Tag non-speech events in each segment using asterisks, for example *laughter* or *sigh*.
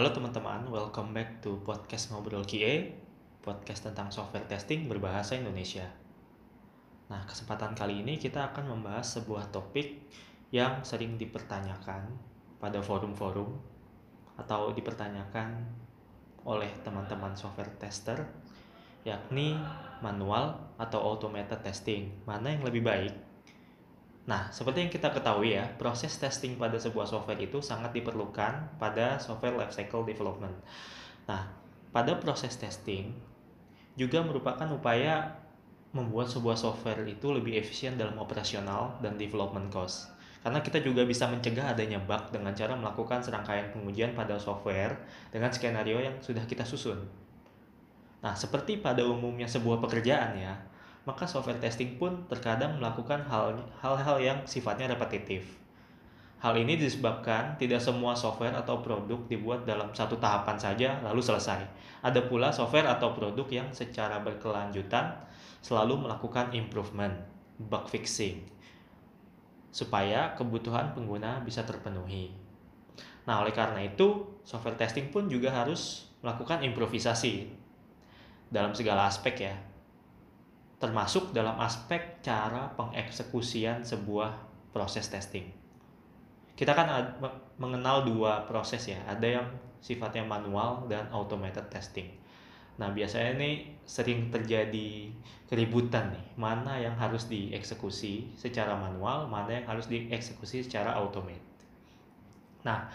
Halo teman-teman, welcome back to podcast Ngobrol QA, podcast tentang software testing berbahasa Indonesia. Nah, kesempatan kali ini kita akan membahas sebuah topik yang sering dipertanyakan pada forum-forum atau dipertanyakan oleh teman-teman software tester, yakni manual atau automated testing. Mana yang lebih baik? Nah, seperti yang kita ketahui ya, proses testing pada sebuah software itu sangat diperlukan pada software lifecycle development. Nah, pada proses testing juga merupakan upaya membuat sebuah software itu lebih efisien dalam operasional dan development cost. Karena kita juga bisa mencegah adanya bug dengan cara melakukan serangkaian pengujian pada software dengan skenario yang sudah kita susun. Nah, seperti pada umumnya sebuah pekerjaan ya, maka software testing pun terkadang melakukan hal-hal yang sifatnya repetitif. Hal ini disebabkan tidak semua software atau produk dibuat dalam satu tahapan saja lalu selesai. Ada pula software atau produk yang secara berkelanjutan selalu melakukan improvement, bug fixing, supaya kebutuhan pengguna bisa terpenuhi. Nah, oleh karena itu, software testing pun juga harus melakukan improvisasi dalam segala aspek ya, termasuk dalam aspek cara pengeksekusian sebuah proses testing. Kita kan mengenal dua proses ya, ada yang sifatnya manual dan automated testing. Nah, biasanya ini sering terjadi keributan nih, mana yang harus dieksekusi secara manual, mana yang harus dieksekusi secara automate. Nah,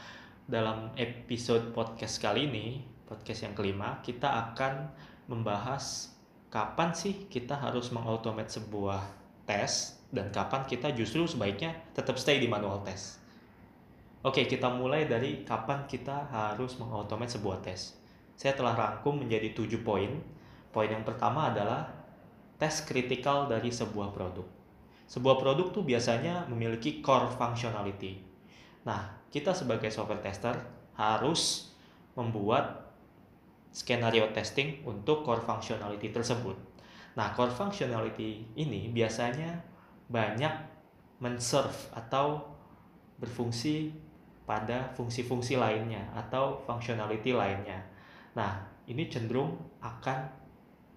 dalam episode podcast kali ini, podcast yang kelima, kita akan membahas kapan sih kita harus mengautomate sebuah tes dan kapan kita justru sebaiknya tetap stay di manual test. Oke, kita mulai dari kapan kita harus mengautomate sebuah tes. Saya telah rangkum menjadi tujuh poin. Poin yang pertama adalah tes kritikal dari sebuah produk. Sebuah produk tuh biasanya memiliki core functionality. Nah, kita sebagai software tester harus membuat skenario testing untuk core functionality tersebut. Nah, core functionality ini biasanya banyak men-serve atau berfungsi pada fungsi-fungsi lainnya atau functionality lainnya. Nah, ini cenderung akan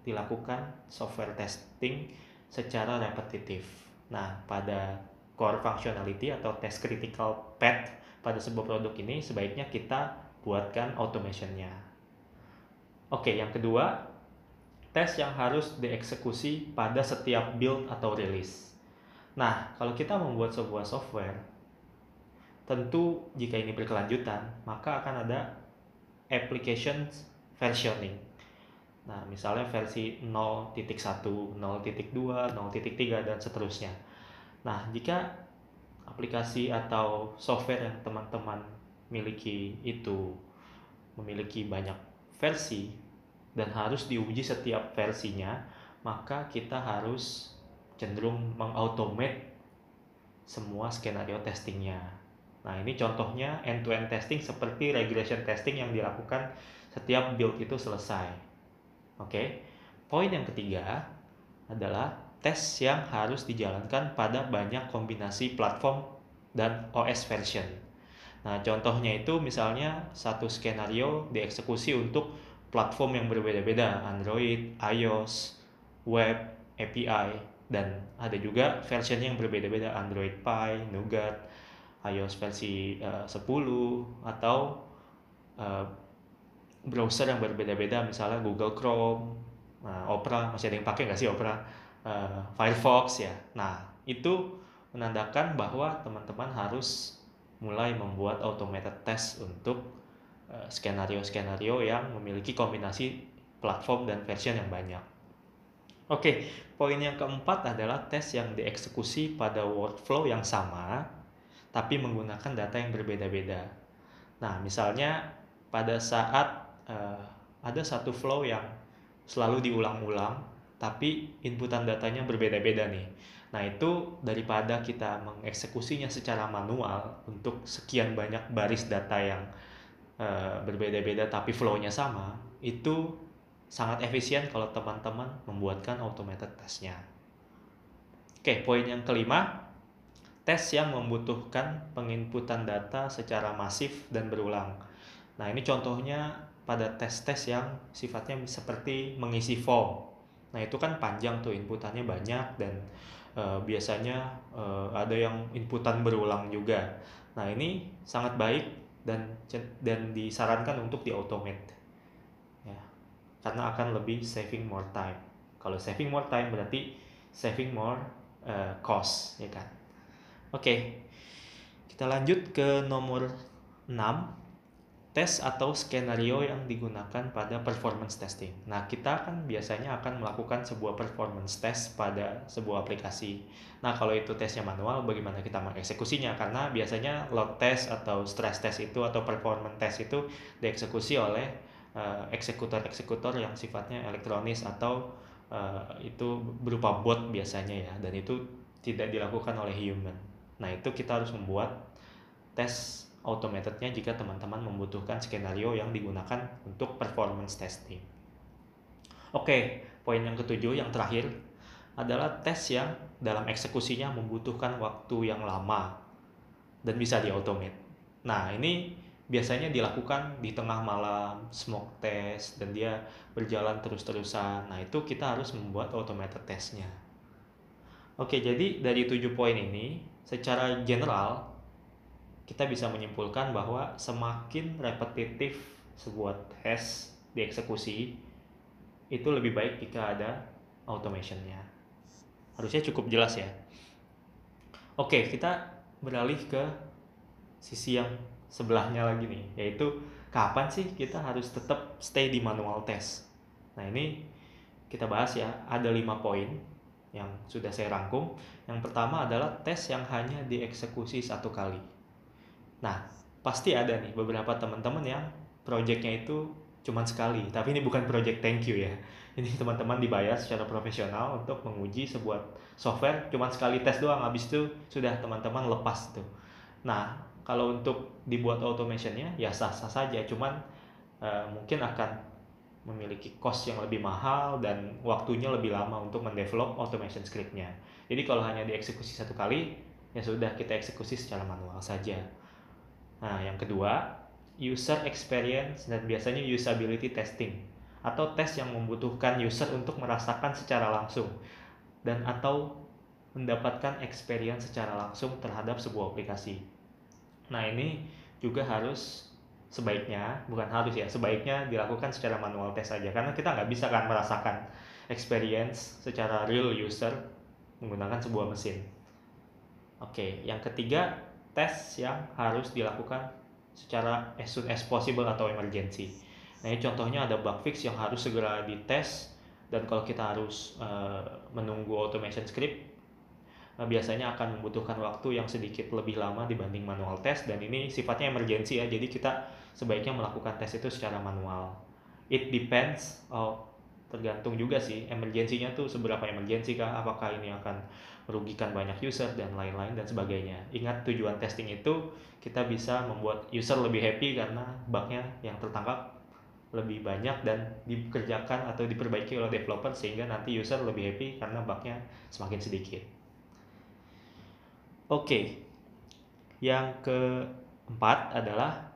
dilakukan software testing secara repetitif. Nah, pada core functionality atau test critical path pada sebuah produk ini sebaiknya kita buatkan automationnya. Oke, yang kedua, tes yang harus dieksekusi pada setiap build atau release. Nah, kalau kita membuat sebuah software, tentu jika ini berkelanjutan, maka akan ada application versioning. Nah, misalnya versi 0.1, 0.2, 0.3, dan seterusnya. Nah, jika aplikasi atau software yang teman-teman miliki itu memiliki banyak versi dan harus diuji setiap versinya, maka kita harus cenderung mengautomate semua skenario testingnya. Nah ini contohnya end-to-end testing seperti regression testing yang dilakukan setiap build itu selesai. Oke, poin yang ketiga adalah tes yang harus dijalankan pada banyak kombinasi platform dan OS version. Nah, contohnya itu misalnya satu skenario dieksekusi untuk platform yang berbeda-beda, Android, iOS, web, API, dan ada juga version yang berbeda-beda, Android Pie, Nougat, iOS versi uh, 10, atau uh, browser yang berbeda-beda, misalnya Google Chrome, uh, Opera, masih ada yang pakai nggak sih Opera, uh, Firefox ya. Nah, itu menandakan bahwa teman-teman harus mulai membuat automated test untuk eh, skenario-skenario yang memiliki kombinasi platform dan version yang banyak. Oke, poin yang keempat adalah tes yang dieksekusi pada workflow yang sama, tapi menggunakan data yang berbeda-beda. Nah, misalnya pada saat uh, ada satu flow yang selalu diulang-ulang, tapi inputan datanya berbeda-beda nih. Nah, itu daripada kita mengeksekusinya secara manual untuk sekian banyak baris data yang uh, berbeda-beda tapi flow-nya sama, itu sangat efisien kalau teman-teman membuatkan automated testnya. Oke, poin yang kelima, tes yang membutuhkan penginputan data secara masif dan berulang. Nah, ini contohnya pada tes-tes yang sifatnya seperti mengisi form. Nah, itu kan panjang tuh inputannya banyak dan e, biasanya e, ada yang inputan berulang juga. Nah, ini sangat baik dan dan disarankan untuk di automate. Ya. Karena akan lebih saving more time. Kalau saving more time berarti saving more uh, cost, ya kan. Oke. Okay. Kita lanjut ke nomor 6 tes atau skenario yang digunakan pada performance testing. Nah, kita kan biasanya akan melakukan sebuah performance test pada sebuah aplikasi. Nah, kalau itu tesnya manual, bagaimana kita mengeksekusinya? Karena biasanya load test atau stress test itu atau performance test itu dieksekusi oleh uh, eksekutor-eksekutor yang sifatnya elektronis atau uh, itu berupa bot biasanya ya, dan itu tidak dilakukan oleh human. Nah, itu kita harus membuat tes automatednya jika teman-teman membutuhkan skenario yang digunakan untuk performance testing. Oke, poin yang ketujuh yang terakhir adalah tes yang dalam eksekusinya membutuhkan waktu yang lama dan bisa diautomate. Nah, ini biasanya dilakukan di tengah malam, smoke test, dan dia berjalan terus-terusan. Nah, itu kita harus membuat automated testnya. Oke, jadi dari tujuh poin ini, secara general, kita bisa menyimpulkan bahwa semakin repetitif sebuah tes dieksekusi itu lebih baik jika ada automationnya. Harusnya cukup jelas ya. Oke kita beralih ke sisi yang sebelahnya lagi nih yaitu kapan sih kita harus tetap stay di manual test? Nah ini kita bahas ya ada lima poin yang sudah saya rangkum. Yang pertama adalah tes yang hanya dieksekusi satu kali Nah, pasti ada nih beberapa teman-teman yang projectnya itu cuma sekali, tapi ini bukan project thank you ya. *laughs* Ini teman-teman dibayar secara profesional untuk menguji sebuah software cuma sekali tes doang, habis itu sudah teman-teman lepas tuh. Nah, kalau untuk dibuat automationnya ya sah-sah saja, cuman uh, mungkin akan memiliki cost yang lebih mahal dan waktunya lebih lama untuk mendevelop automation scriptnya. Jadi kalau hanya dieksekusi satu kali, ya sudah kita eksekusi secara manual saja. Nah, yang kedua, user experience dan biasanya usability testing atau tes yang membutuhkan user untuk merasakan secara langsung dan atau mendapatkan experience secara langsung terhadap sebuah aplikasi. Nah, ini juga harus sebaiknya, bukan harus ya, sebaiknya dilakukan secara manual test saja karena kita nggak bisa kan merasakan experience secara real user menggunakan sebuah mesin. Oke, yang ketiga tes yang harus dilakukan secara as soon as possible atau emergency. Nah, ini contohnya ada bug fix yang harus segera dites dan kalau kita harus uh, menunggu automation script uh, biasanya akan membutuhkan waktu yang sedikit lebih lama dibanding manual test dan ini sifatnya emergency ya. Jadi kita sebaiknya melakukan tes itu secara manual. It depends tergantung juga sih emergensinya tuh seberapa emergensi kah apakah ini akan merugikan banyak user dan lain-lain dan sebagainya. Ingat tujuan testing itu kita bisa membuat user lebih happy karena bugnya yang tertangkap lebih banyak dan dikerjakan atau diperbaiki oleh developer sehingga nanti user lebih happy karena bugnya semakin sedikit. Oke yang keempat adalah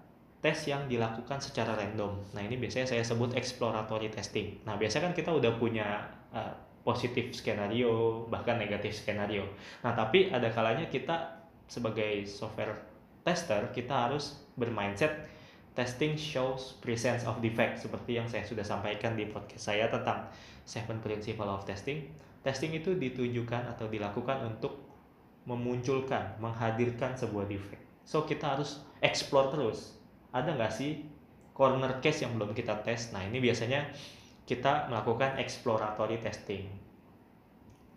tes yang dilakukan secara random. Nah ini biasanya saya sebut exploratory testing. Nah biasanya kan kita udah punya uh, positif skenario bahkan negatif skenario. Nah tapi ada kalanya kita sebagai software tester kita harus bermindset testing shows presence of defect seperti yang saya sudah sampaikan di podcast saya tentang seven principle of testing. Testing itu ditujukan atau dilakukan untuk memunculkan, menghadirkan sebuah defect. So kita harus explore terus ada nggak sih corner case yang belum kita tes? Nah ini biasanya kita melakukan exploratory testing.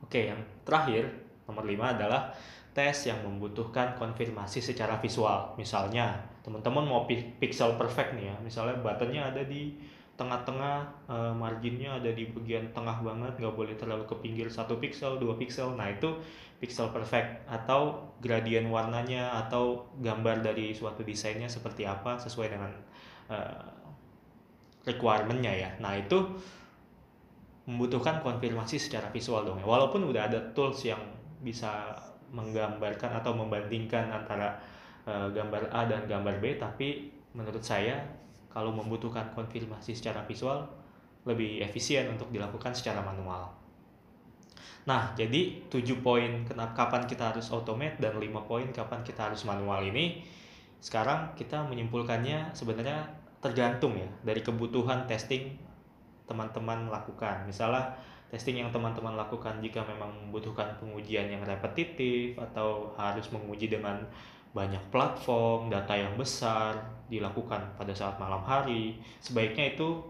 Oke, yang terakhir nomor 5 adalah tes yang membutuhkan konfirmasi secara visual. Misalnya, teman-teman mau pixel perfect nih ya, misalnya buttonnya ada di tengah-tengah, uh, marginnya ada di bagian tengah banget, nggak boleh terlalu ke pinggir satu pixel, dua pixel. Nah itu pixel perfect. Atau gradien warnanya atau gambar dari suatu desainnya seperti apa sesuai dengan uh, requirementnya ya. Nah itu membutuhkan konfirmasi secara visual dong ya. Walaupun udah ada tools yang bisa menggambarkan atau membandingkan antara uh, gambar A dan gambar B tapi menurut saya kalau membutuhkan konfirmasi secara visual lebih efisien untuk dilakukan secara manual. Nah, jadi 7 poin kenapa kapan kita harus automate dan 5 poin kapan kita harus manual ini sekarang kita menyimpulkannya sebenarnya tergantung ya dari kebutuhan testing teman-teman lakukan. Misalnya testing yang teman-teman lakukan jika memang membutuhkan pengujian yang repetitif atau harus menguji dengan banyak platform, data yang besar dilakukan pada saat malam hari, sebaiknya itu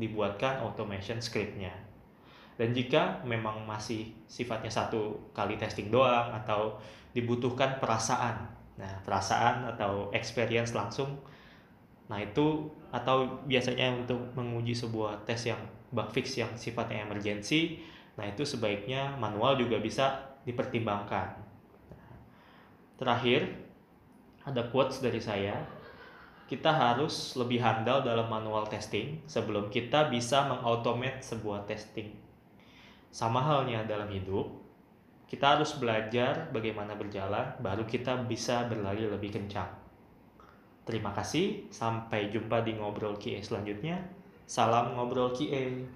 dibuatkan automation scriptnya. Dan jika memang masih sifatnya satu kali testing doang atau dibutuhkan perasaan, nah perasaan atau experience langsung, nah itu atau biasanya untuk menguji sebuah tes yang bug fix yang sifatnya emergency, nah itu sebaiknya manual juga bisa dipertimbangkan. Terakhir, ada quotes dari saya, kita harus lebih handal dalam manual testing sebelum kita bisa mengautomate sebuah testing. Sama halnya dalam hidup, kita harus belajar bagaimana berjalan, baru kita bisa berlari lebih kencang. Terima kasih, sampai jumpa di ngobrol QA selanjutnya. Salam ngobrol QA.